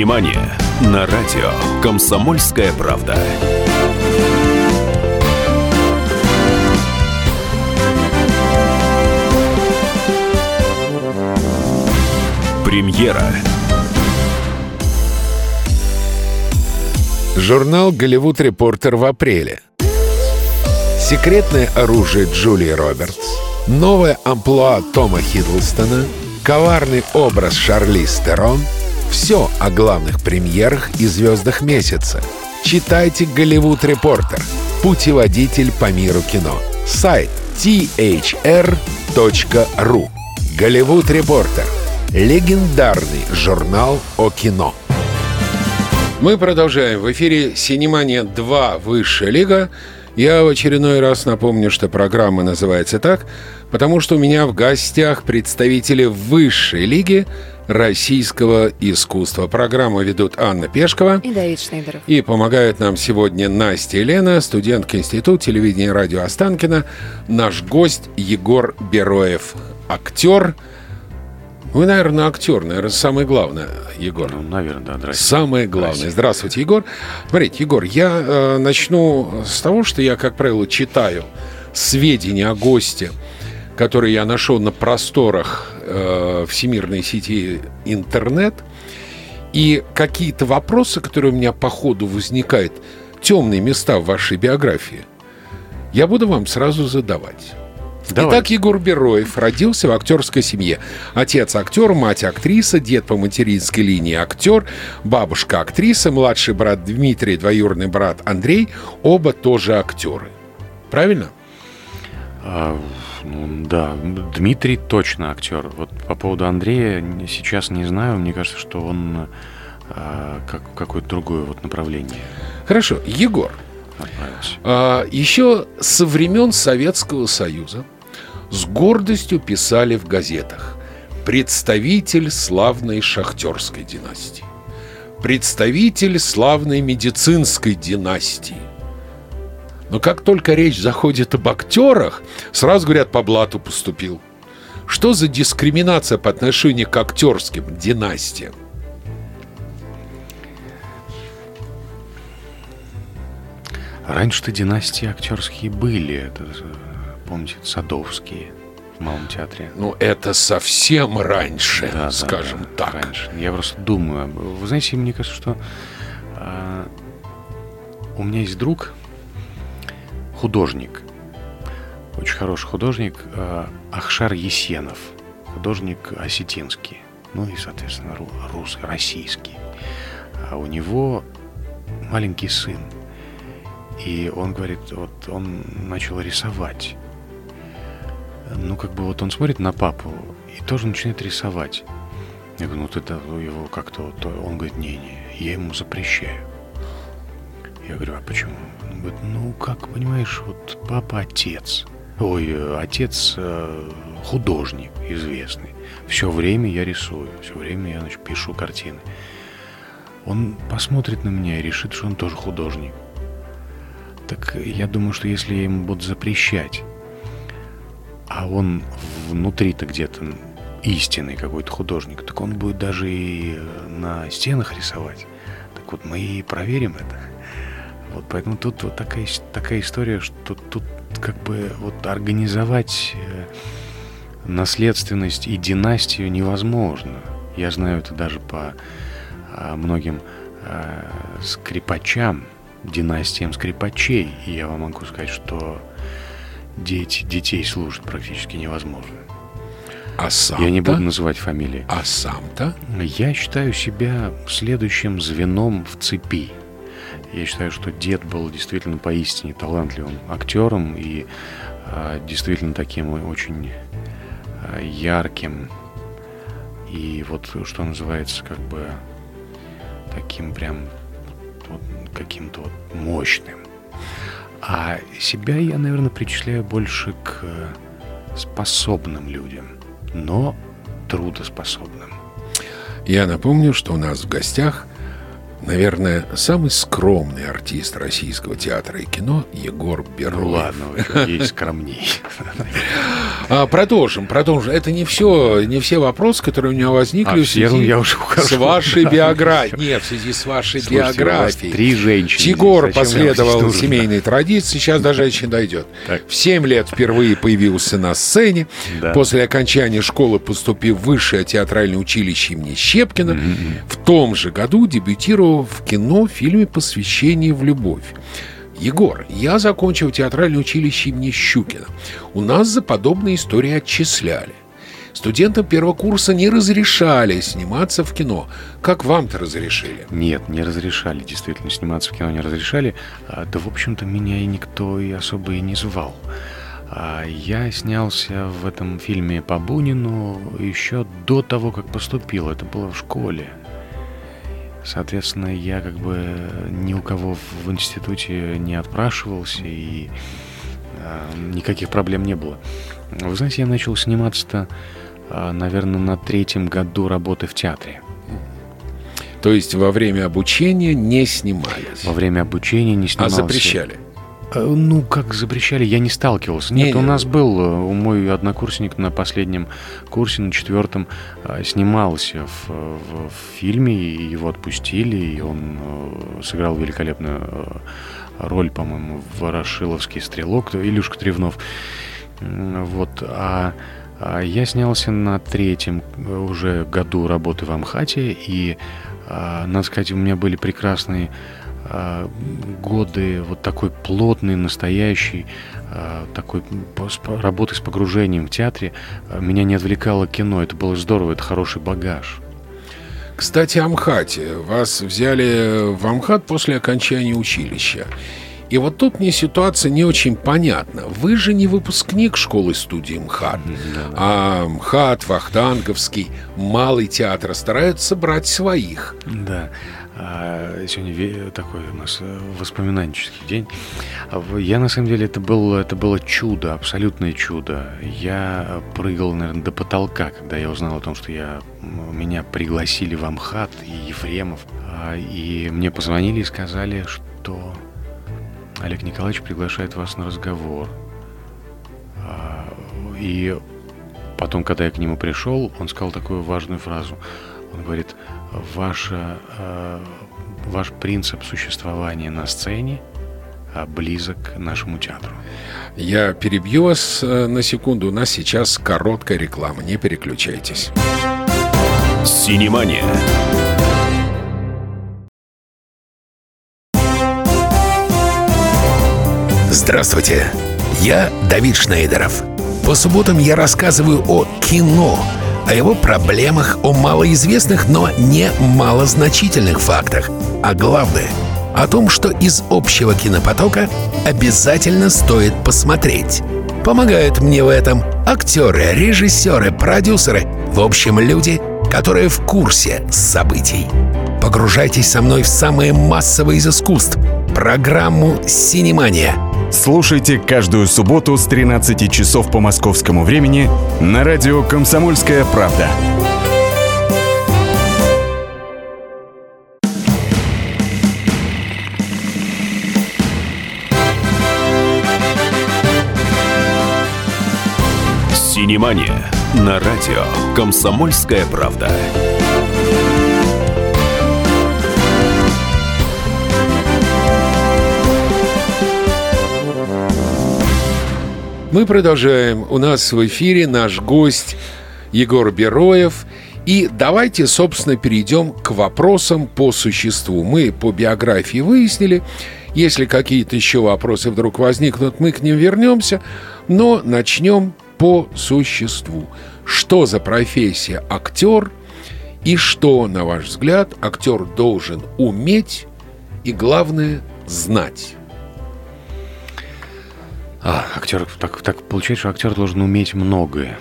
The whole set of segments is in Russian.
Внимание! На радио «Комсомольская правда». Премьера. Журнал «Голливуд Репортер» в апреле. Секретное оружие Джулии Робертс. Новое амплуа Тома Хиддлстона. Коварный образ Шарли Стерон. Все о главных премьерах и звездах месяца. Читайте «Голливуд Репортер» – путеводитель по миру кино. Сайт thr.ru «Голливуд Репортер» – легендарный журнал о кино. Мы продолжаем. В эфире «Синемания 2. Высшая лига». Я в очередной раз напомню, что программа называется так, потому что у меня в гостях представители высшей лиги российского искусства. Программу ведут Анна Пешкова и Давид Шнейдеров. И помогают нам сегодня Настя Елена, студентка Института телевидения и радио Останкина, наш гость Егор Бероев, актер, вы, наверное, актер, наверное, самое главное, Егор. Ну, наверное, да. Здравствуйте. Самое главное. Здравствуйте, Здравствуйте Егор. Смотрите, Егор, я э, начну с того, что я, как правило, читаю сведения о госте, которые я нашел на просторах э, всемирной сети интернет. И какие-то вопросы, которые у меня по ходу возникают, темные места в вашей биографии, я буду вам сразу задавать. Давай. Итак, Егор Бероев родился в актерской семье. Отец актер, мать актриса, дед по материнской линии актер, бабушка актриса, младший брат Дмитрий, двоюродный брат Андрей, оба тоже актеры. Правильно? А, ну, да, Дмитрий точно актер. Вот по поводу Андрея сейчас не знаю. Мне кажется, что он а, как какое-то другое вот направление. Хорошо, Егор. А, еще со времен Советского Союза с гордостью писали в газетах «Представитель славной шахтерской династии», «Представитель славной медицинской династии». Но как только речь заходит об актерах, сразу говорят, по блату поступил. Что за дискриминация по отношению к актерским династиям? Раньше-то династии актерские были. Это помните, Садовские в Малом театре. Ну, это совсем раньше, да, скажем да, так. Раньше. Я просто думаю. Вы знаете, мне кажется, что э, у меня есть друг, художник, очень хороший художник, э, Ахшар Есенов, художник осетинский, ну и, соответственно, русский, российский. А у него маленький сын. И он говорит, вот он начал рисовать ну, как бы вот он смотрит на папу и тоже начинает рисовать. Я говорю, ну ты его как-то... То... Он говорит, не-не, я ему запрещаю. Я говорю, а почему? Говорит, ну, как, понимаешь, вот папа отец. Ой, отец э, художник известный. Все время я рисую, все время я, значит, пишу картины. Он посмотрит на меня и решит, что он тоже художник. Так я думаю, что если я ему буду запрещать а он внутри-то где-то истинный какой-то художник, так он будет даже и на стенах рисовать. Так вот мы и проверим это. Вот поэтому тут вот такая, такая история, что тут как бы вот организовать э, наследственность и династию невозможно. Я знаю это даже по а, многим а, скрипачам, династиям скрипачей. И я вам могу сказать, что дети, детей служат практически невозможно. А сам Я не буду называть фамилии. А сам-то? Я считаю себя следующим звеном в цепи. Я считаю, что дед был действительно поистине талантливым актером и э, действительно таким очень э, ярким и вот что называется как бы таким прям вот, каким-то вот мощным. А себя я, наверное, причисляю больше к способным людям, но трудоспособным. Я напомню, что у нас в гостях, наверное, самый скромный артист российского театра и кино Егор Берлов. Ну ладно, есть скромней. А, продолжим, продолжим. Это не все, не все вопросы, которые у меня возникли А, в связи первым я уже ухожу. с вашей биографией. Нет, в связи с вашей Слушайте, биографией. три женщины. Егор последовал семейной традиции, сейчас до женщин дойдет. Так. В 7 лет впервые появился на сцене. Да. После окончания школы поступив в высшее театральное училище имени Щепкина. В том же году дебютировал в кино в фильме «Посвящение в любовь». Егор, я закончил театральное училище имени Щукина. У нас за подобные истории отчисляли. Студентам первого курса не разрешали сниматься в кино. Как вам-то разрешили? Нет, не разрешали, действительно, сниматься в кино не разрешали. А, Да, в общем-то, меня и никто и особо и не звал. А, Я снялся в этом фильме по Бунину еще до того, как поступил. Это было в школе. Соответственно, я как бы ни у кого в институте не отпрашивался и а, никаких проблем не было. Вы знаете, я начал сниматься-то, а, наверное, на третьем году работы в театре. То есть во время обучения не снимались, Во время обучения не а снимался. запрещали. Э, Ну, как запрещали, я не сталкивался. Нет, Не, у не. нас был, э, у мой однокурсник на последнем курсе, на четвертом, э, снимался в, в- в фильме, и его отпустили, и он сыграл великолепную роль, по-моему, в «Ворошиловский стрелок», Илюшка Тревнов. Вот, а, а я снялся на третьем уже году работы в Амхате, и, а, надо сказать, у меня были прекрасные годы вот такой плотный, настоящий, а, такой работы с погружением в театре. А, Меня не отвлекало кино, это было здорово, это хороший багаж. Кстати, о МХАТе. Вас взяли в Амхат после окончания училища. И вот тут мне ситуация не очень понятна. Вы же не выпускник школы-студии МХАТ. А МХАТ, Вахтанговский, Малый театр стараются брать своих. Да. Сегодня ве- такой у нас э, воспоминанческий день. А Я на самом деле это было, это было чудо, абсолютное чудо. Я э, прыгал, наверное, до потолка, когда я узнал о том, что я, меня пригласили в Амхат и Ефремов. А, И мне позвонили и сказали, что Олег Николаевич приглашает вас на разговор. А, И потом, когда я к нему пришел, он сказал такую важную фразу. Он говорит, ваша, э, ваш принцип существования на сцене а, близок к нашему театру. Я перебью вас э, на секунду. У нас сейчас короткая реклама. Не переключайтесь. Синемания. Здравствуйте, я Давид Шнейдеров. По субботам я рассказываю о кино, о его проблемах, о малоизвестных, но не малозначительных фактах. А главное, о том, что из общего кинопотока обязательно стоит посмотреть. Помогают мне в этом актеры, режиссеры, продюсеры, в общем, люди, которые в курсе событий. Погружайтесь со мной в самое массовое из искусств – программу «Синемания». Слушайте каждую субботу с 13 часов по московскому времени на радио «Комсомольская правда». Синемания. На радио «Комсомольская правда». Мы продолжаем. У нас в эфире наш гость Егор Бероев. И давайте, собственно, перейдем к вопросам по существу. Мы по биографии выяснили. Если какие-то еще вопросы вдруг возникнут, мы к ним вернемся. Но начнем по существу. Что за профессия актер? И что, на ваш взгляд, актер должен уметь и, главное, знать? А, актер, так, так получается, что актер должен уметь многое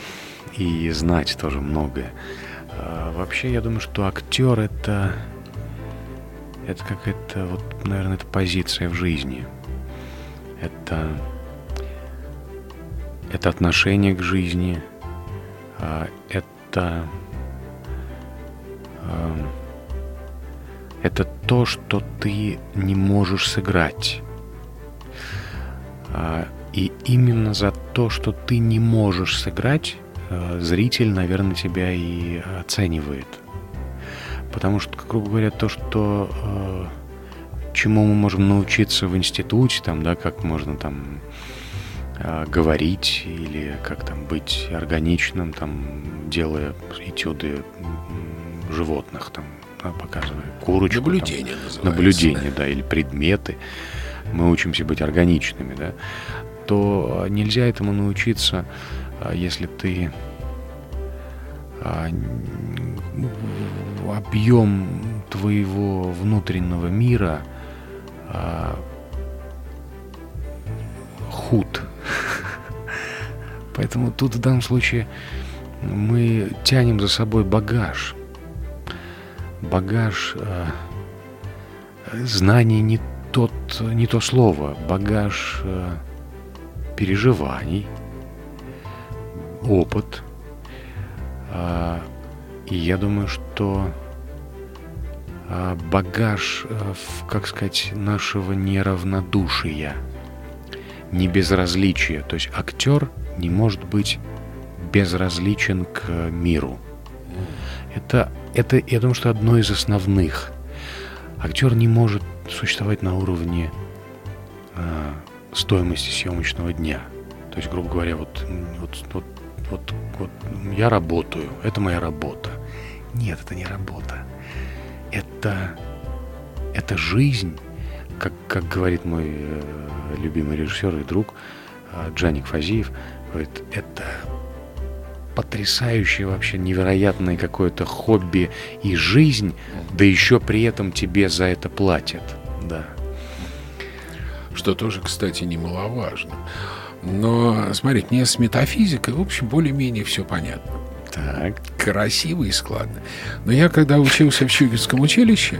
и знать тоже многое. А, вообще, я думаю, что актер это это какая-то вот, наверное, это позиция в жизни. Это это отношение к жизни. а, это а, это то, что ты не можешь сыграть. И именно за то, что ты не можешь сыграть, э, зритель, наверное, тебя и оценивает. Потому что, грубо говоря, то, что э, чему мы можем научиться в институте, там, да, как можно там э, говорить или как там быть органичным, там, делая этюды животных, там, да, показывая курочку. Наблюдение там. Наблюдение, да, или предметы. Мы учимся быть органичными, да. То э, нельзя этому научиться, э, если ты а, объем твоего внутреннего мира а, худ. Поэтому тут в данном случае мы тянем за собой багаж. Багаж а, знаний не тот, не то слово, багаж а, переживаний, опыт. А, И я думаю, что а, багаж, в, как сказать, нашего неравнодушия, не безразличия. То есть актер не может быть безразличен к миру. Это, это, я думаю, что одно из основных. Актер не может существовать на уровне а, стоимости съемочного дня. То есть, грубо говоря, вот, вот, вот, вот, вот я работаю, это моя работа. Нет, это не работа. Это, это жизнь, как, как говорит мой э, любимый режиссер и друг э, Джаник Фазиев, говорит, это потрясающее вообще невероятное какое-то хобби и жизнь, да еще при этом тебе за это платят. Да. Что тоже, кстати, немаловажно. Но, смотрите, мне с метафизикой, в общем, более-менее все понятно. Так. Красиво и складно. Но я, когда учился в Чугинском училище,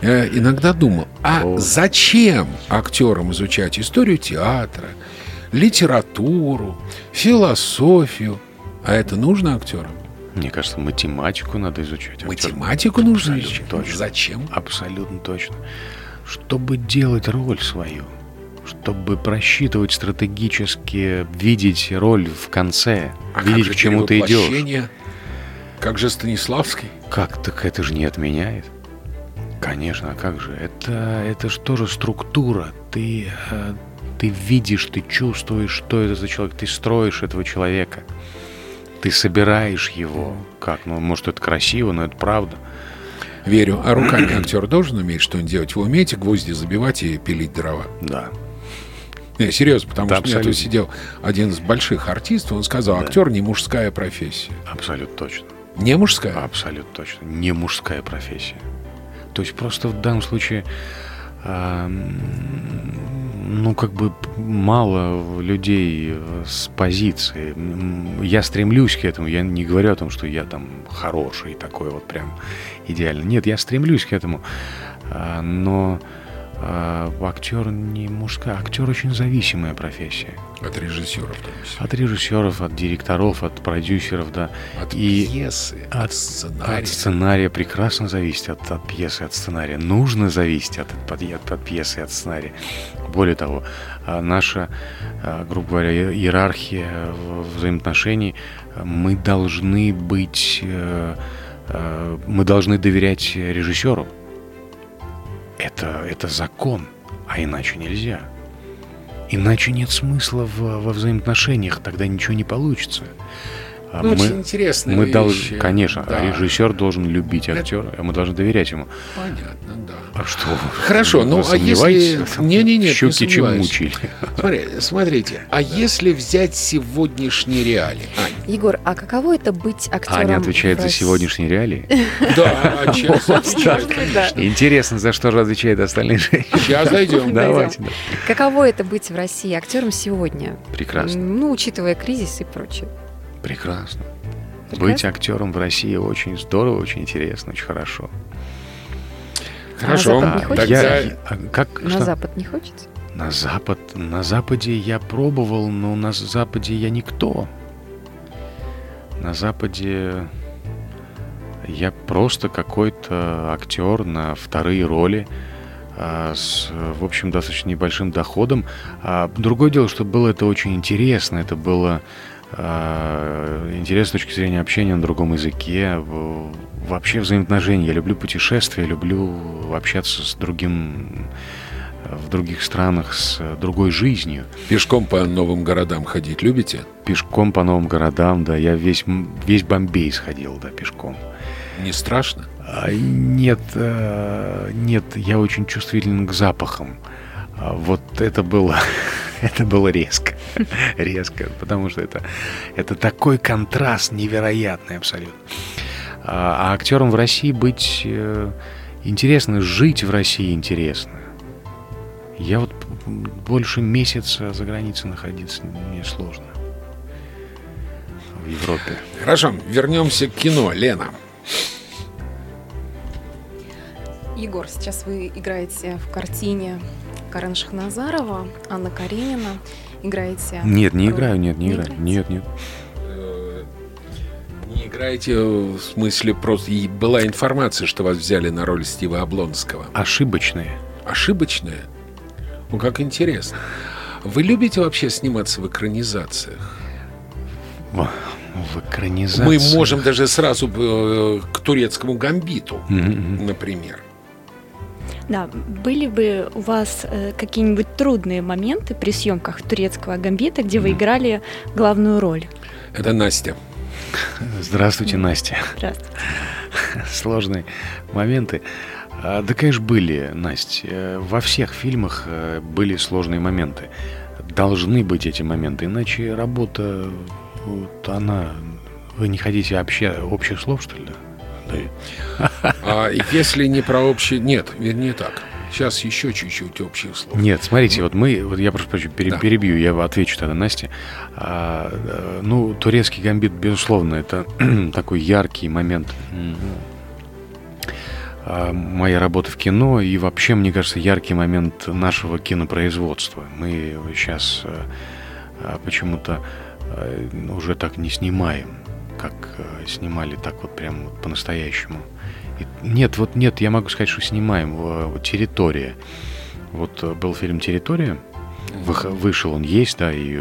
я иногда думал, а О. зачем актерам изучать историю театра, литературу, философию? А это нужно актерам? Мне кажется, математику надо изучать. актер. Математику нужно Абсолютно изучать? точно. Зачем? Абсолютно точно. Чтобы делать роль свою, чтобы просчитывать стратегически, видеть роль в конце, А видеть, к чему ты идешь. Как же Станиславский? Как так это же не отменяет? Конечно, а как же? Это, это же тоже структура. Ты, э, ты видишь, ты чувствуешь, что это за человек. Ты строишь этого человека. Ты собираешь его. Как? Ну, может, это красиво, но это правда. Верю. А руками актер должен уметь что-нибудь делать? Вы умеете гвозди забивать и пилить дрова? Да. Не, серьезно, потому Да, что у меня тут абсолютно. сидел один из больших артистов, он сказал, актер не мужская профессия. Абсолютно точно. Не мужская? Абсолютно точно. Не мужская профессия. То есть просто в данном случае, м, ну, как бы мало людей э, с позиции. Я стремлюсь к этому. Я не говорю о том, что я там хороший, такой вот прям идеальный. Нет, я стремлюсь к этому. А, Но актер не мужская. Актер очень зависимая профессия. От режиссеров, то есть. От режиссеров, от директоров, от продюсеров, да. От И пьесы, от, от сценария. От сценария прекрасно зависит от, от пьесы, от сценария. Нужно зависеть от, от, от, от пьесы, от сценария. Более того, а, наша, а, грубо говоря, иерархия взаимоотношений, а, мы должны быть, э, э, мы должны доверять режиссеру. Это, это закон, а иначе нельзя. Иначе нет смысла в, во взаимоотношениях, тогда ничего не получится. А Ну, мы- очень интересная мы вещь. должны, конечно, Да. режиссер должен любить актера, а мы должны доверять ему. Понятно, да. А что? Хорошо, Вы ну, а если- этом? Не-не-не, не Щуки чем сомневаюсь. мучили. Смотри, смотрите, а если взять сегодняшние реалии? Ань, Егор, а каково это быть актером? Аня отвечает в за России? сегодняшние реалии. да, а конечно. Интересно, за что же отвечают остальные женщины. Сейчас дойдем. Давайте. да. Каково это быть в России актером сегодня? Прекрасно. Ну, учитывая кризис и прочее. Прекрасно. Прекрасно. Быть актером в России очень здорово, очень интересно, очень хорошо. Хорошо, А Запад не А, хочется? тогда я- а как? На что? Запад не хочется? На Запад, на Западе я пробовал, но на Западе я никто. На Западе я просто какой-то актер на вторые роли. а, с, в общем, достаточно небольшим доходом. А другое дело, что было это очень интересно, это было а, интересно с точки зрения общения на другом языке, вообще взаимоотношения. Я люблю путешествия, люблю общаться с другим в других странах, с другой жизнью. Пешком по новым городам ходить любите? Пешком по новым городам, да, я весь, весь Бомбей сходил, да, пешком. Не страшно? А, Нет, э, нет, я очень чувствителен к запахам. А Вот это было, это было резко, резко, потому что это, это такой контраст невероятный абсолютно. А, а актером в России быть э, интересно, жить в России интересно. Я вот больше месяца за границей находиться мне сложно. В Европе. Хорошо, вернемся к кино. Лена. Егор, сейчас вы играете в картине Карен Шахназарова, Анна Каренина. Играете... Нет, не роль- играю, нет, не Не играю. играете? Нет, нет. Э, Не играете, в смысле, просто и была информация, что вас взяли на роль Стива Облонского. Ошибочные. Ошибочная? Ну, как интересно. Вы любите вообще сниматься в экранизациях? В, в экранизации. Мы можем даже сразу э, к турецкому гамбиту, мгм. например. Да, были бы у вас э, какие-нибудь трудные моменты при съемках турецкого гамбита, где вы играли главную роль? Это Настя. Здравствуйте, Настя. Здравствуйте. Сложные моменты. А, да, конечно, были, Настя. Э, Во всех фильмах э, были сложные моменты. Должны быть эти моменты, иначе работа, вот она... Вы не хотите обще- общих слов, что ли? Да. А если не про общее... Нет, вернее так. Сейчас еще чуть-чуть общих слов. Нет, смотрите, вот мы, вот я просто прошу, пере- Да. перебью, я отвечу тогда Насте. А, э, ну, турецкий гамбит, безусловно, это такой яркий момент а, моей работы в кино и вообще, мне кажется, яркий момент нашего кинопроизводства. Мы сейчас э, а, почему-то э, уже так не снимаем, как э, снимали так вот прям вот по-настоящему. Нет, вот нет, я могу сказать, что снимаем. э, вот территория. Вот э, был фильм Территория. Вышел он есть, да, и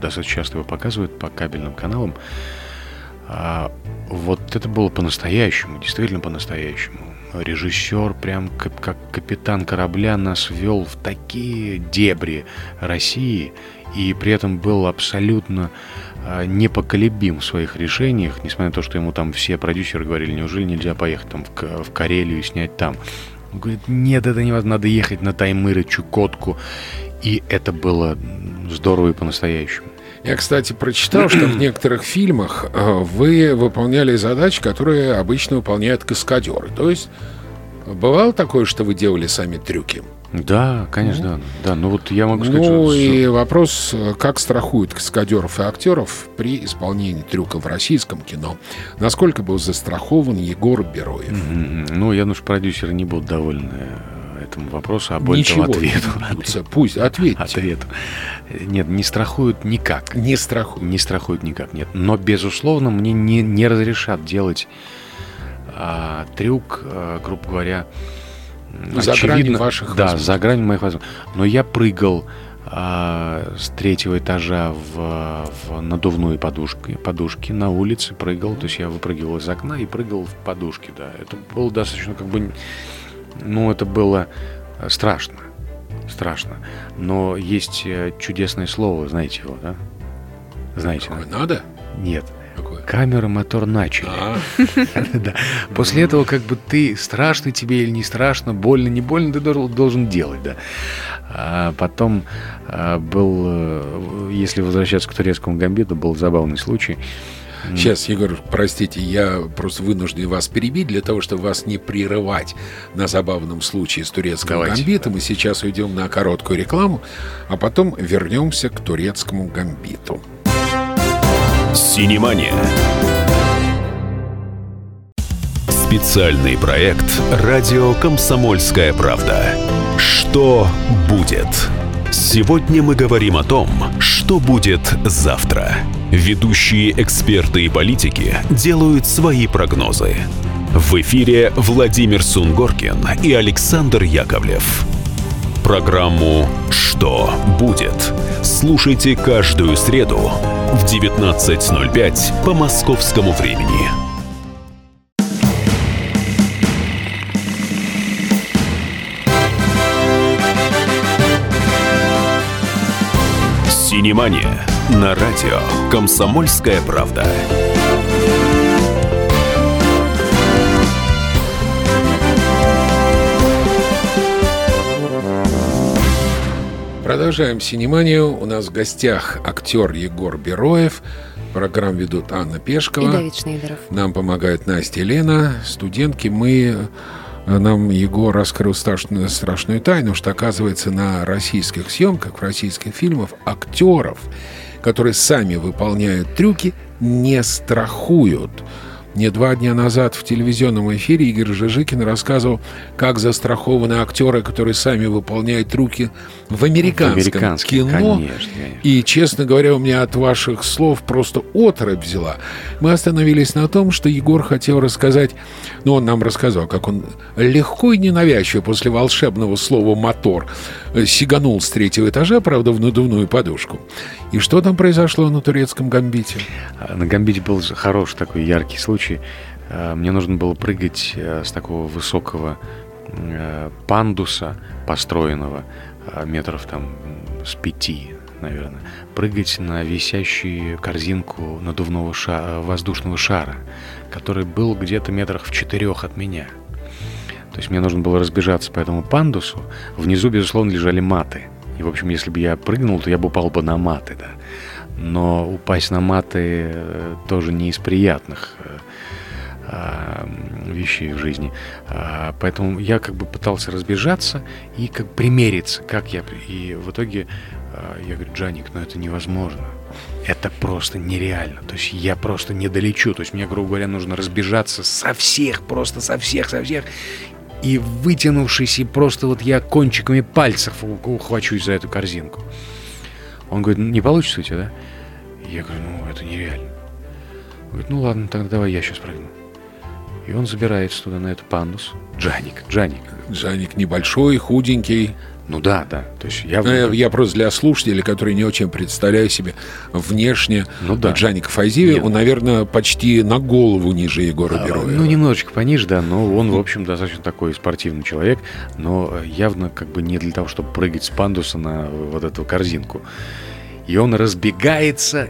достаточно часто его показывают по кабельным каналам. А, вот это было по-настоящему, действительно по-настоящему. Режиссер прям как, как капитан корабля нас вел в такие дебри России и при этом был абсолютно непоколебим в своих решениях, несмотря на то, что ему там все продюсеры говорили, неужели нельзя поехать там в, Карелию и снять там. Он говорит, нет, это невозможно, надо ехать на Таймыры, Чукотку. И это было здорово и по-настоящему. Я, кстати, прочитал, что в некоторых фильмах э, вы выполняли задачи, которые обычно выполняют каскадеры. То есть бывало такое, что вы делали сами трюки? Да, конечно, да. Да, ну вот я могу сказать, Ну что... и вопрос, как страхуют каскадеров и актеров при исполнении трюка в российском кино? Насколько был застрахован Егор Бероев? Мгм. Ну, я что продюсеры не будут довольны э, этому вопросу, а более Ничего не ответу. Пусть ответьте. Ответу. Нет, не страхуют никак. Не страхуют. Не страхуют никак, нет. Но, безусловно, мне не, не разрешат делать а, трюк, а, грубо говоря, За гранью ваших Да, возможностей. за гранью моих возможностей. Но я прыгал а, с третьего этажа в, в надувную подушки, подушки на улице, прыгал. То есть я выпрыгивал из окна и прыгал в подушки, да. Это было достаточно как бы... Ну, это было э, страшно. Страшно. Но есть э, чудесное слово, знаете его, да? Знаете, да? Какое надо? Нет. Какое? Камера, мотор начали. А, Да. После этого как бы ты страшно тебе или не страшно, больно, не больно, ты дол- должен делать, да. А потом а, был, э, если возвращаться к турецкому гамбиту, был забавный случай. Сейчас, Егор, простите, я просто вынужден вас перебить для того, чтобы вас не прерывать на забавном случае с турецким Давайте, гамбитом. И сейчас уйдем на короткую рекламу, а потом вернемся к турецкому гамбиту. Синемания. Специальный проект «Радио Комсомольская правда». Что будет? Сегодня мы говорим о том, что будет завтра. Ведущие эксперты и политики делают свои прогнозы. В эфире Владимир Сунгоркин и Александр Яковлев. Программу «Что будет?» слушайте каждую среду в 19.05 по московскому времени. «Синемания» на радио «Комсомольская правда». Продолжаем «Синеманию». У нас в гостях актер Егор Бероев. Программу ведут Анна Пешкова. И Давид Шнейдеров. Нам помогает Настя и Лена. Студентки мы... Нам Егор раскрыл страшную, страшную тайну, что, оказывается, на российских съемках, в российских фильмах актеров, которые сами выполняют трюки, не страхуют. Мне два дня назад в телевизионном эфире Игорь Жижикин рассказывал, как застрахованы актеры, которые сами выполняют трюки в американском Американский, кино. конечно, конечно. И, честно говоря, у меня от ваших слов просто отрыбь взяла. Мы остановились на том, что Егор хотел рассказать, ну, он нам рассказал, как он легко и ненавязчиво после волшебного слова «мотор» сиганул с третьего этажа, правда, в надувную подушку. И что там произошло на турецком гамбите? А, На Гамбите был хороший такой яркий случай. А, Мне нужно было прыгать э, с такого высокого э, пандуса, построенного метров там с пяти, наверное, прыгать на висящую корзинку надувного ша- воздушного шара, который был где-то метрах в четырех от меня. То есть мне нужно было разбежаться по этому пандусу. Внизу, безусловно, лежали маты. И, в общем, если бы я прыгнул, то я бы упал бы на маты, да. Но упасть на маты э, тоже не из приятных э, а, вещей в жизни. А, Поэтому я как бы пытался разбежаться и как примериться, как я... И в итоге а, я говорю, Джаник, ну это невозможно. Это просто нереально. То есть я просто не долечу. То есть мне, грубо говоря, нужно разбежаться со всех, просто со всех, со всех. И вытянувшись, и просто вот я кончиками пальцев ухвачусь за эту корзинку. Он говорит, не получится у тебя, да? Я говорю, ну это нереально. Он говорит, ну ладно, тогда давай я сейчас прыгну. И он забирается туда, на этот пандус. Джаник, Джаник. Джаник небольшой, худенький. Ну да, да. То есть я... Ну, Я, я просто для слушателей, которые не очень представляю себе внешне Ну да. Джаника Файзиева, Нет. он, наверное, почти на голову ниже Егора А, Бероева. Ну, немножечко пониже, да, но он, в общем, достаточно такой спортивный человек, но э, явно как бы не для того, чтобы прыгать с пандуса на вот эту корзинку. И он разбегается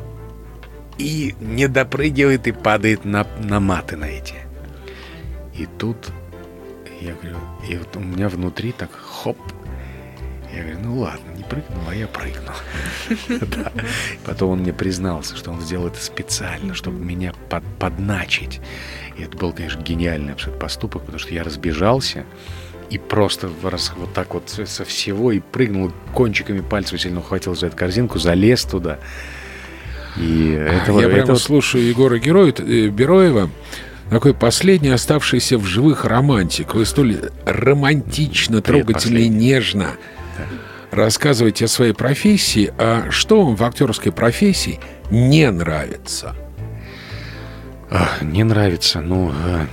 и не допрыгивает и падает на, на маты на эти. И тут я говорю, и вот у меня внутри так хоп. Я говорю, ну ладно, не прыгнул, а я прыгнул. Потом он мне признался, что он сделал это специально, чтобы меня под- подначить. И это был, конечно, гениальный абсолютно поступок, потому что я разбежался и просто раз- вот так вот со всего и прыгнул кончиками пальцев сильно ухватил за эту корзинку, залез туда. И это, Я это прямо вот- слушаю Егора Героя, э, Бероева, такой последний оставшийся в живых романтик. Вы столь романтично, трогательно и нежно рассказываете о своей профессии. А что вам в актерской профессии не нравится? Ах, не нравится. Ну, э,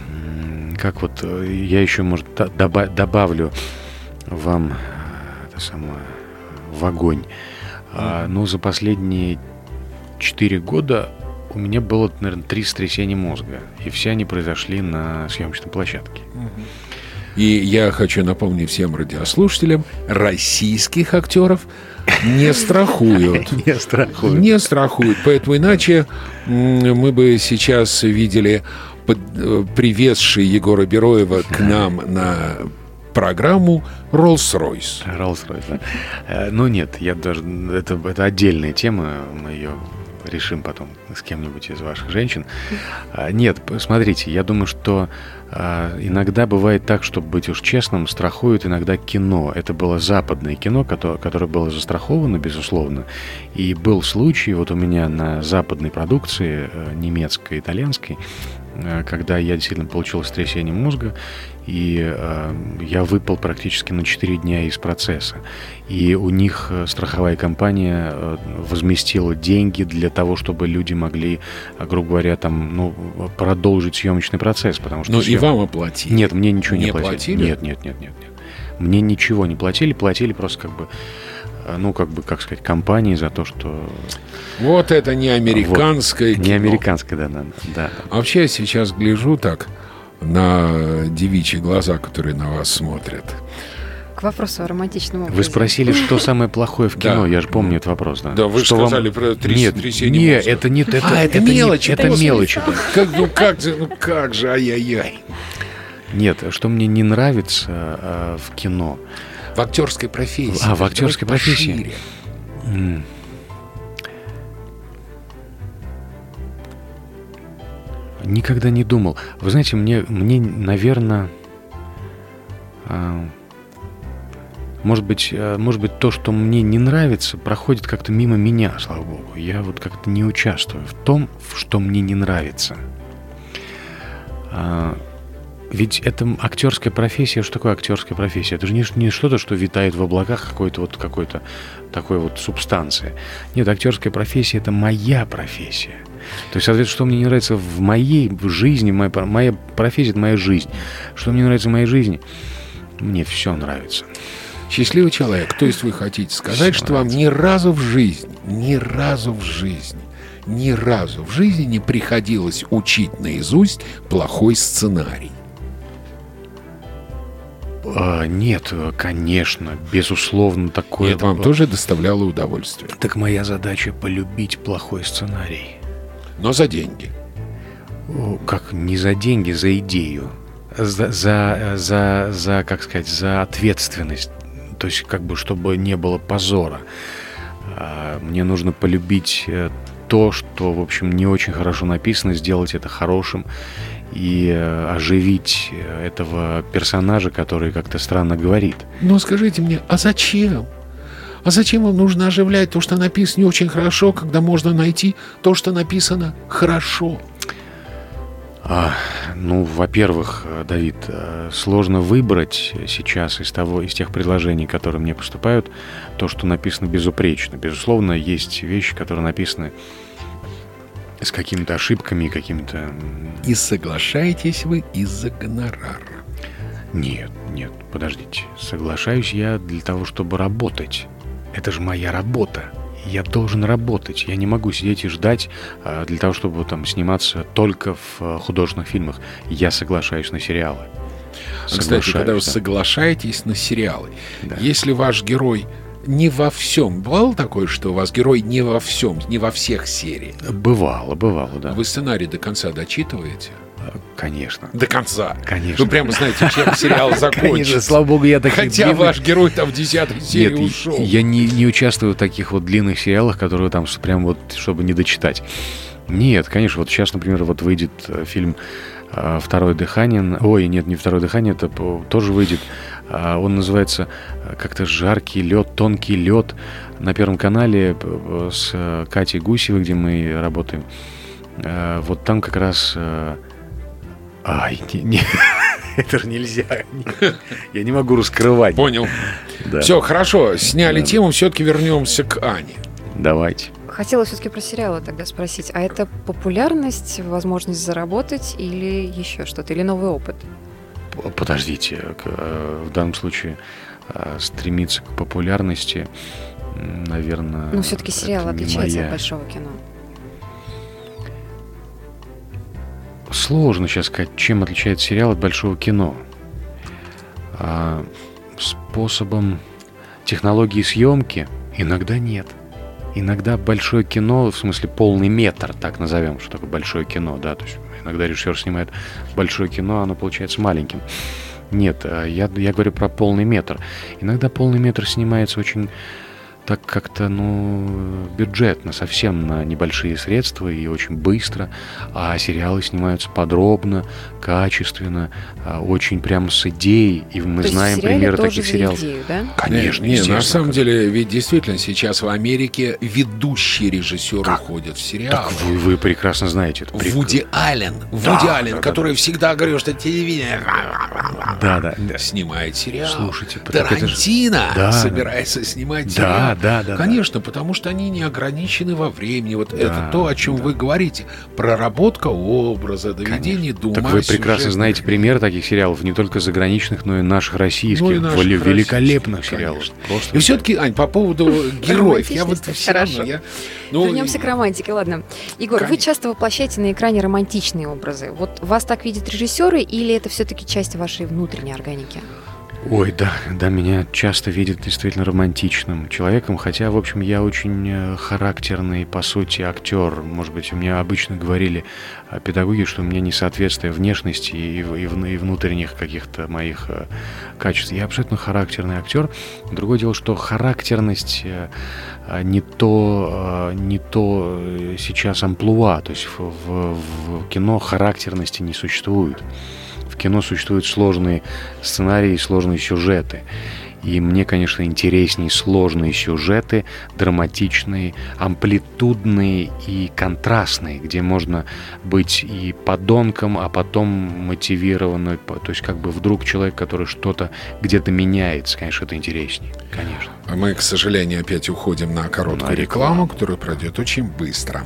как вот э, я еще, может, да- доба- добавлю вам э, это самое в огонь. А, ну, за последние четыре года у меня было, наверное, три сотрясения мозга. И все они произошли на съемочной площадке. И я хочу напомнить всем радиослушателям, российских актеров не страхуют. Не страхую. Не страхуют. Поэтому иначе мы бы сейчас видели э, привезший Егора Бероева к нам на программу Rolls-Royce. Rolls-Royce, да. Э, Ну нет, я даже это, это отдельная тема, мы ее решим потом с кем-нибудь из ваших женщин. А, Нет, смотрите, я думаю, что а, иногда бывает так, чтобы быть уж честным, страхуют иногда кино. Это было западное кино, которое, было застраховано, безусловно. И был случай вот у меня на западной продукции, э, немецкой, итальянской, когда я действительно получил сотрясение мозга, и э, я выпал практически на 4 дня из процесса. И у них э, страховая компания э, возместила деньги для того, чтобы люди могли, э, грубо говоря, там, ну, продолжить съемочный процесс, потому что... Ну и съем- вам оплатили. Нет, мне ничего не, Не оплатили. платили? Нет, нет, нет, нет, нет. Мне ничего не платили, платили просто как бы, э, ну, как бы, как сказать, компании за то, что... Вот это не американское Не кино. американское, да, да, да. А вообще я сейчас гляжу так на девичьи глаза, которые на вас смотрят. К вопросу о романтичном образе. Вы спросили, что самое плохое в кино? Да. Я же помню этот вопрос, да. Да, вы Что вам- сказали про тряс- Нет, трясение нет, мозга. это не это, А, это не- мелочи, это мелочи, ну как же, ну как же, ай-яй-яй. Нет, что мне не нравится э, в кино. В актерской профессии. А, в актерской профессии. пошире. Никогда не думал. Вы знаете, мне, мне наверное, может быть, а, может быть, то, что мне не нравится, проходит как-то мимо меня, слава богу. Я вот как-то не участвую в том, что мне не нравится. Ведь это актерская профессия. Что такое актерская профессия? Это же не, не что-то, что витает в облаках какой-то вот какой-то такой вот субстанции. Нет, актерская профессия это моя профессия. То есть, соответственно, что мне не нравится в моей жизни, моя, моя профессия это моя жизнь. Что мне нравится в моей жизни? Мне все нравится. Счастливый человек. То есть вы хотите сказать, Всё что вам ни разу в жизни, ни разу в жизни, ни разу в жизни не приходилось учить наизусть плохой сценарий. А, нет, конечно, безусловно, такое. Это вам тоже доставляло удовольствие. Так моя задача полюбить плохой сценарий. Но за деньги. Как не за деньги, за идею. За, за, за, за, как сказать, за ответственность. То есть, как бы, чтобы не было позора. А, Мне нужно полюбить э, то, что, в общем, не очень хорошо написано, сделать это хорошим и э, оживить э, этого персонажа, который как-то странно говорит. Но скажите мне, а зачем? А зачем вам нужно оживлять то, что написано не очень хорошо, когда можно найти то, что написано хорошо? А, ну, во-первых, э, Давид, сложно выбрать сейчас из того, из тех предложений, которые мне поступают, то, что написано безупречно. Безусловно, есть вещи, которые написаны с какими-то ошибками какими-то... И соглашаетесь вы из-за гонорара. Нет, нет, подождите. Соглашаюсь я для того, чтобы работать. Это же моя работа. Я должен работать. Я не могу сидеть и ждать а, для того, чтобы там сниматься только в а, художественных фильмах. Я соглашаюсь на сериалы. Кстати, когда вы да. соглашаетесь на сериалы, Да. если ваш герой не во всем, бывало такое, что у вас герой не во всем, не во всех сериях, Бывало, бывало, да. вы сценарий до конца дочитываете? Конечно. До конца. Конечно. Вы прямо знаете, чем сериал Конечно, закончится. слава богу, я таких Хотя длинных- ваш герой там в десятой серии Нет, ушел. я не, не участвую в таких вот длинных сериалах, которые там прям вот, чтобы не дочитать. Нет, конечно, вот сейчас, например, вот выйдет э, фильм э, «Второе дыхание». Ой, нет, не «Второе дыхание», это тоже выйдет. А, Он называется э, как-то «Жаркий лед», «Тонкий лед» на Первом канале п- с э, Катей Гусевой, где мы работаем. Э, Вот там как раз... э, Ай, не- не- это же нельзя. Я не могу раскрывать. Понял. Да. Все, хорошо, сняли тему, все-таки вернемся к Ане. Давайте. Хотела все-таки про сериалы тогда спросить. А это популярность, возможность заработать или еще что-то, или новый опыт? Подождите, э, в данном случае э, стремиться к популярности, наверное... Ну, все-таки сериал отличается от большого кино. Сложно сейчас сказать, чем отличается сериал от большого кино. А, способом технологии съемки иногда нет. Иногда большое кино, в смысле полный метр, так назовем, что такое большое кино, да, то есть иногда режиссер снимает большое кино, а оно получается маленьким. Нет, а я, я говорю про полный метр. Иногда полный метр снимается очень так как-то, ну, бюджетно, совсем на небольшие средства и очень быстро, а сериалы снимаются подробно, качественно, а, очень прям с идеей, и мы То знаем примеры тоже таких за сериалов. идею, да? Конечно, не, не, на самом как- деле, ведь действительно сейчас в Америке ведущие режиссеры ходят в сериалы. Так вы, вы прекрасно знаете это. Вуди Аллен. Вуди Да, Аллен, да, да, который всегда говорил, что телевидение... Да, да. да. снимает сериал. Слушайте, так это же- Тарантино Да, собирается снимать Да, сериал. да, да. Конечно, потому что они не ограничены во времени. Вот Да, это то, о чем да. вы говорите. Проработка образа, доведение до Так ума вы прекрасно сюжетных знаете примеры таких сериалов, не только заграничных, но и наших российских. Ну и наших российских, великолепных сериалов. конечно. Просто. И все-таки, Ань, по поводу героев, я вот все Хорошо. я, ну, Вернемся к романтике, ладно. Егор, вы Конечно. часто воплощаете на экране романтичные образы. Вот вас так видят режиссеры или это все-таки часть вашей внутренней органики? Ой, да, да, меня часто видят действительно романтичным человеком, хотя, в общем, я очень э, характерный, по сути, актер. Может быть, мне обычно говорили э, педагоги, что у меня несоответствие внешности и, и и внутренних каких-то моих э, качеств. Я абсолютно характерный актер. Другое дело, что характерность не то, не то сейчас амплуа, то есть в, в- в кино характерности не существует кино существуют сложные сценарии и сложные сюжеты. И мне, конечно, интереснее сложные сюжеты, драматичные, амплитудные и контрастные, где можно быть и подонком, а потом мотивированным. То есть как бы вдруг человек, который что-то где-то меняется. Конечно, это интереснее. Конечно. А Мы, к сожалению, опять уходим на короткую На рекламу, рекламу. которая пройдет очень быстро.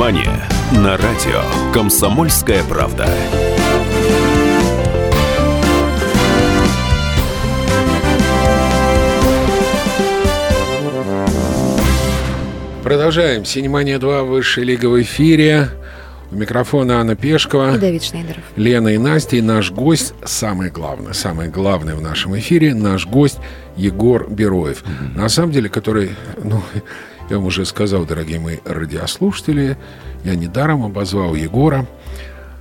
Синемания на радио «Комсомольская правда». Продолжаем. Синемания 2, высшая лига в эфире. У микрофона Анна Пешкова. И Давид Шнейдеров. Лена и Настя, и наш гость, самое главное, самое главное в нашем эфире, наш гость Егор Бероев. На самом деле, который, ну, я вам уже сказал, дорогие мои радиослушатели, я недаром обозвал Егора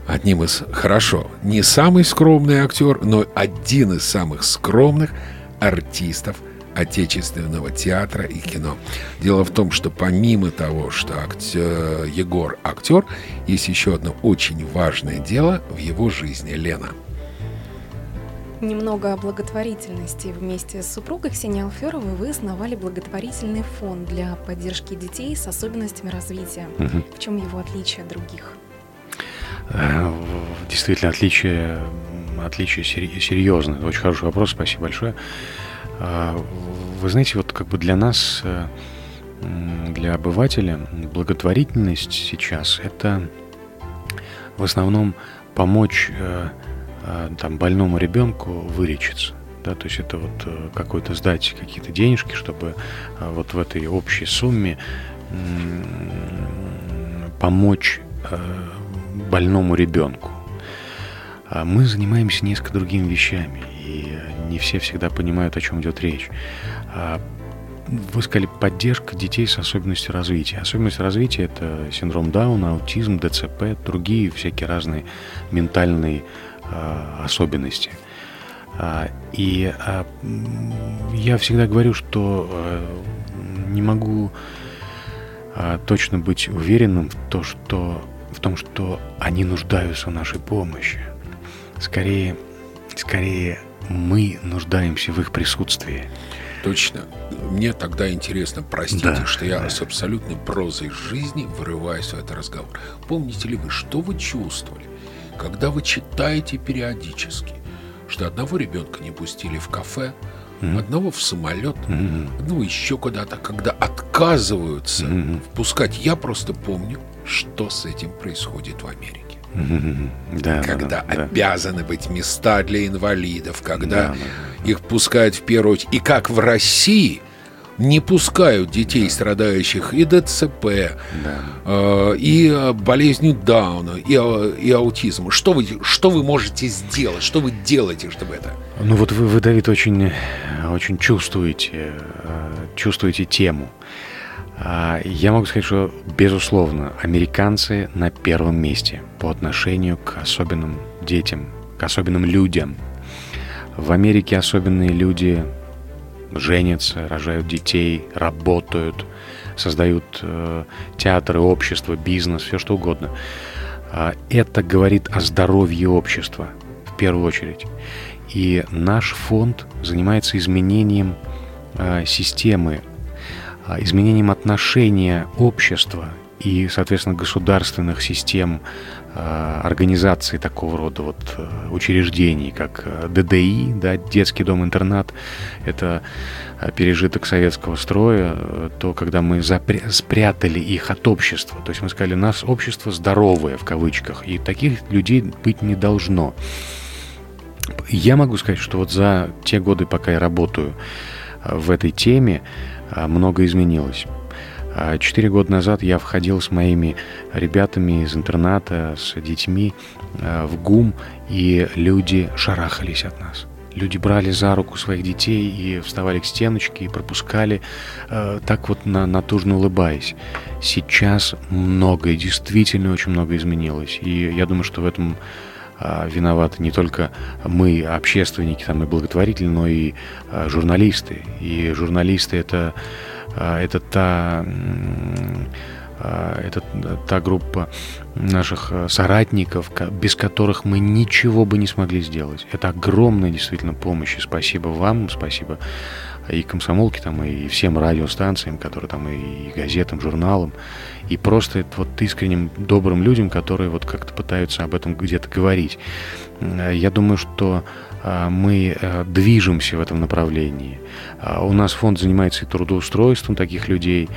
одним из, хорошо, не самый скромный актер, но один из самых скромных артистов отечественного театра и кино. Дело в том, что помимо того, что актер, Егор актер, есть еще одно очень важное дело в его жизни. Лена. Немного о благотворительности. Вместе с супругой Ксенией Алферовой вы основали благотворительный фонд для поддержки детей с особенностями развития. Мгм. В чем его отличие от других? Э, Действительно, отличие, отличие серьезное. Очень хороший вопрос, спасибо большое. А, Вы знаете, вот как бы для нас, э, для обывателя, благотворительность сейчас это в основном помочь э, э, там, больному ребенку вылечиться. Да, то есть это вот э, какой-то сдать какие-то денежки, чтобы э, вот в этой общей сумме помочь э, больному ребенку. А мы занимаемся несколько другими вещами, и не все всегда понимают, о чем идет речь. А, Вы сказали, поддержка детей с особенностью развития. Особенность развития – это синдром Дауна, аутизм, ДЦП, другие всякие разные ментальные а, особенности. А, И а, я всегда говорю, что э, не могу а, точно быть уверенным в, то, что, в том, что они нуждаются в нашей помощи. Скорее, скорее мы нуждаемся в их присутствии. Точно. Мне тогда интересно, простите, Да, что я да. с абсолютной прозой жизни вырываюсь в этот разговор. Помните ли вы, что вы чувствовали, когда вы читаете периодически, что одного ребенка не пустили в кафе, Мгм. одного в самолет, Мгм. ну еще куда-то, когда отказываются Мгм. впускать. Я просто помню, что с этим происходит в Америке. Да, да, когда да, да. обязаны быть места для инвалидов, когда Да, да, их пускают в первую очередь. И как в России не пускают детей, страдающих и ДЦП, да. э, и э, болезнью Дауна, и, э, и аутизмом. Что вы, что вы можете сделать? Что вы делаете, чтобы это? Ну вот вы, вы Давид, очень, очень чувствуете, э, чувствуете тему. А, Я могу сказать, что, безусловно, американцы на первом месте по отношению к особенным детям, к особенным людям. В Америке особенные люди женятся, рожают детей, работают, создают э, театры, общество, бизнес, все что угодно. А, Это говорит о здоровье общества в первую очередь. И наш фонд занимается изменением э, системы, а, изменением отношения общества и, соответственно, государственных систем э, организаций такого рода вот э, учреждений, как э, ДДИ, да, детский дом-интернат, это пережиток советского строя, то, когда мы запря- спрятали их от общества. То есть мы сказали, нас общество здоровое, в кавычках, и таких людей быть не должно. Я могу сказать, что вот за те годы, пока я работаю в этой теме, много изменилось. А Четыре года назад я входил с моими ребятами из интерната, с детьми э, в ГУМ, и люди шарахались от нас. Люди брали за руку своих детей и вставали к стеночке и пропускали, э, так вот на, натужно улыбаясь. Сейчас многое, действительно очень много изменилось. И я думаю, что в этом а, виноваты не только мы, общественники там, и благотворители, но и а, журналисты. И журналисты это, это та, а, это та группа наших а, соратников, ко- без которых мы ничего бы не смогли сделать. Это огромная действительно помощь. И спасибо вам, спасибо и комсомолке, там, и всем радиостанциям, которые там, и газетам, журналам, и просто вот искренним добрым людям, которые вот как-то пытаются об этом где-то говорить. М, Я думаю, что а, мы э, движемся в этом направлении. А, У нас фонд занимается и трудоустройством таких людей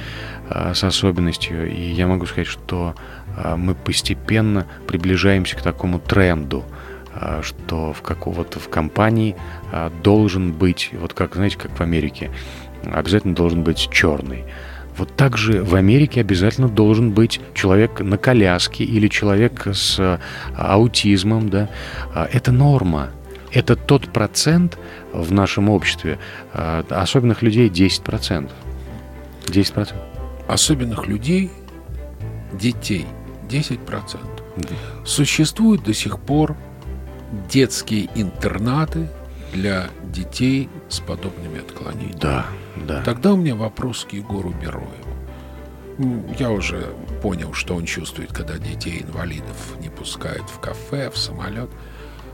а, с особенностью, и я могу сказать, что а, мы постепенно приближаемся к такому тренду, а, что в какого-то в компании а, должен быть, вот как, знаете, как в Америке, обязательно должен быть черный. Вот так же в Америке обязательно должен быть человек на коляске или человек с а, аутизмом, да. А, Это норма. Это тот процент в нашем обществе. а, Особенных людей 10%. 10%. Особенных людей, детей, 10%. Существуют до сих пор детские интернаты для детей с подобными отклонениями. Да, да. Тогда у меня вопрос к Егору Бероеву. Я уже понял, что он чувствует, когда детей-инвалидов не пускают в кафе, в самолет.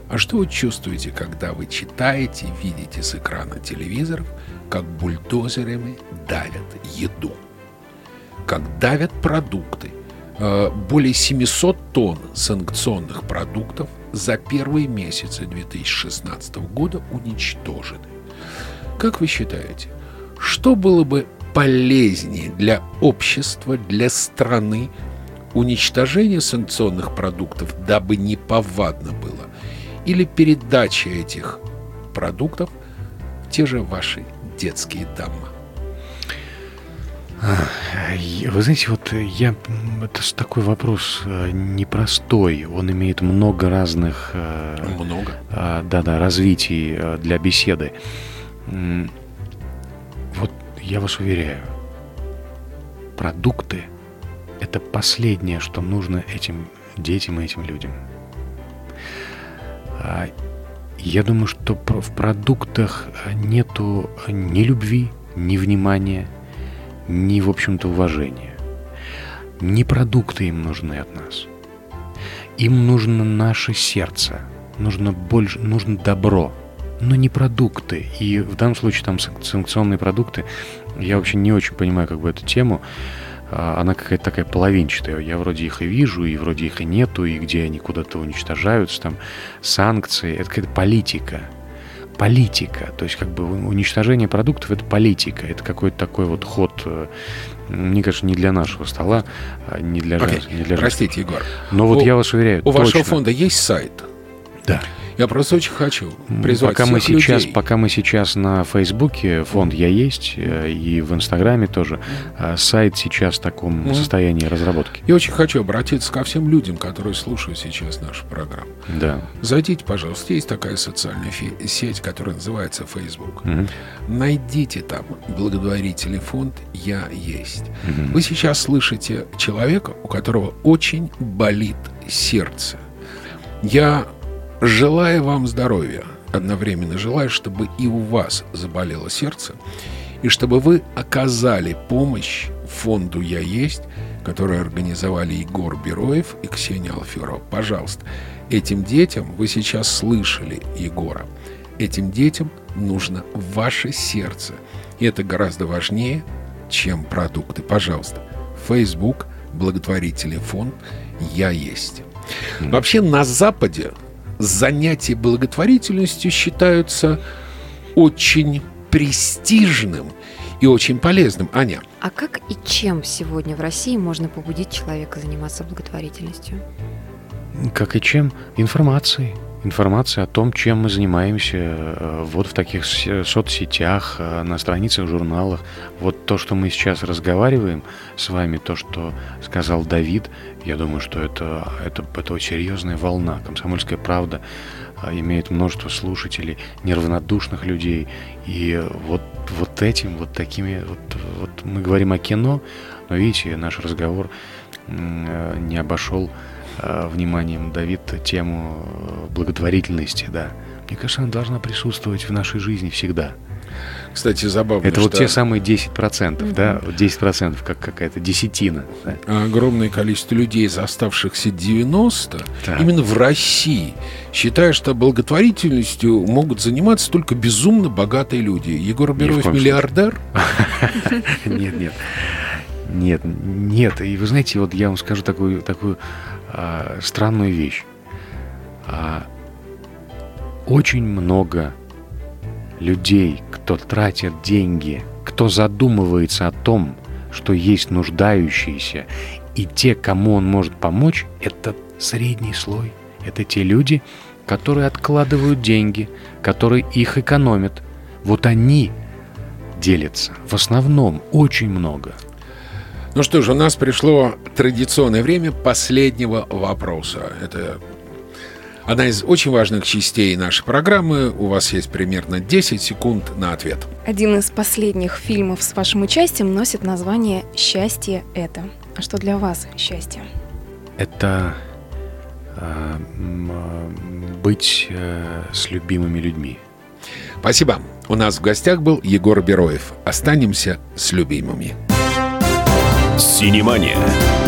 А что вы чувствуете, когда вы читаете, видите с экрана телевизоров, как бульдозерами давят еду? Как давят продукты? Э, Более 700 тонн санкционных продуктов за первые месяцы 2016 года уничтожены. Как вы считаете, что было бы полезнее для общества, для страны уничтожение санкционных продуктов, дабы неповадно было, или передача этих продуктов в те же ваши детские дома? Вы знаете, вот э, я это такой вопрос э, непростой. Он имеет много разных э, Много. а, да-да, развитий э, для беседы. Вот я вас уверяю, продукты – это последнее, что нужно этим детям и этим людям. А, Я думаю, что в продуктах э, нету ни любви, ни внимания, ни, в общем-то, уважения. Не продукты им нужны от нас. Им нужно наше сердце, нужно больше, нужно добро, но не продукты. И в данном случае там санк- санкционные продукты, я вообще не очень понимаю как бы эту тему. А, Она какая-то такая половинчатая. Я вроде их и вижу, и вроде их и нету, и где они куда-то уничтожаются, там санкции. Это какая-то политика. Политика. То есть как бы уничтожение продуктов это политика. Это какой-то такой вот ход, э, мне кажется, не для нашего стола, а не для, Окей, жен- не для. Простите, Егор. Но вот У- я вас уверяю, У вашего точно. фонда есть сайт? Да. Я просто очень хочу призвать пока мы сейчас, людей. пока мы сейчас на Фейсбуке, фонд «Я есть», э, и в Инстаграме тоже, а сайт сейчас в таком Мгм. состоянии разработки. Я очень хочу обратиться ко всем людям, которые слушают сейчас нашу программу. Да. Зайдите, пожалуйста, есть такая социальная сеть, которая называется Facebook. Мгм. Найдите там благотворительный фонд «Я есть». Мгм. Вы сейчас слышите человека, у которого очень болит сердце. Я желаю вам здоровья, одновременно желаю, чтобы и у вас заболело сердце, и чтобы вы оказали помощь фонду «Я есть», который организовали Егор Бероев и Ксения Алферова. Пожалуйста, этим детям, вы сейчас слышали Егора, этим детям нужно ваше сердце. И это гораздо важнее, чем продукты. Пожалуйста, Facebook, благотворительный фонд «Я есть». Вообще на Западе занятия благотворительностью считаются очень престижным и очень полезным. Аня, А как и чем сегодня в России можно побудить человека заниматься благотворительностью? Как и чем? Информацией. Информация о том, чем мы занимаемся э, вот в таких с- соцсетях, э, на страницах, журналах. Вот то, что мы сейчас разговариваем с вами, то, что сказал Давид, я думаю, что это, это, это серьезная волна. Комсомольская правда э, имеет множество слушателей, неравнодушных людей. И вот, вот этим, вот такими, вот, вот мы говорим о кино, но видите, наш разговор э, не обошел э, вниманием Давид тему э, благотворительности, да. Мне кажется, она должна присутствовать в нашей жизни всегда. кстати, забавно, Это вот те самые 10%, да, вот 10%, как какая-то десятина. да. огромное количество людей из оставшихся 90 Так. именно в России считают, что благотворительностью могут заниматься только безумно богатые люди. Егор в Бероев коем миллиардер? Нет, нет. Нет, нет. И вы знаете, вот я вам скажу такую, такую а, странную вещь. А, очень много людей, кто тратят деньги, кто задумывается о том, что есть нуждающиеся, и те, кому он может помочь, это средний слой. Это те люди, которые откладывают деньги, которые их экономят. Вот они делятся. В основном очень много. Ну что ж, у нас пришло традиционное время последнего вопроса. Это одна из очень важных частей нашей программы. У вас есть примерно 10 секунд на ответ. Один из последних фильмов с вашим участием носит название «Счастье – это». А что для вас счастье? Это э, м, э, быть э, с любимыми людьми. Спасибо. У нас в гостях был Егор Бероев. Останемся с любимыми. Синемания.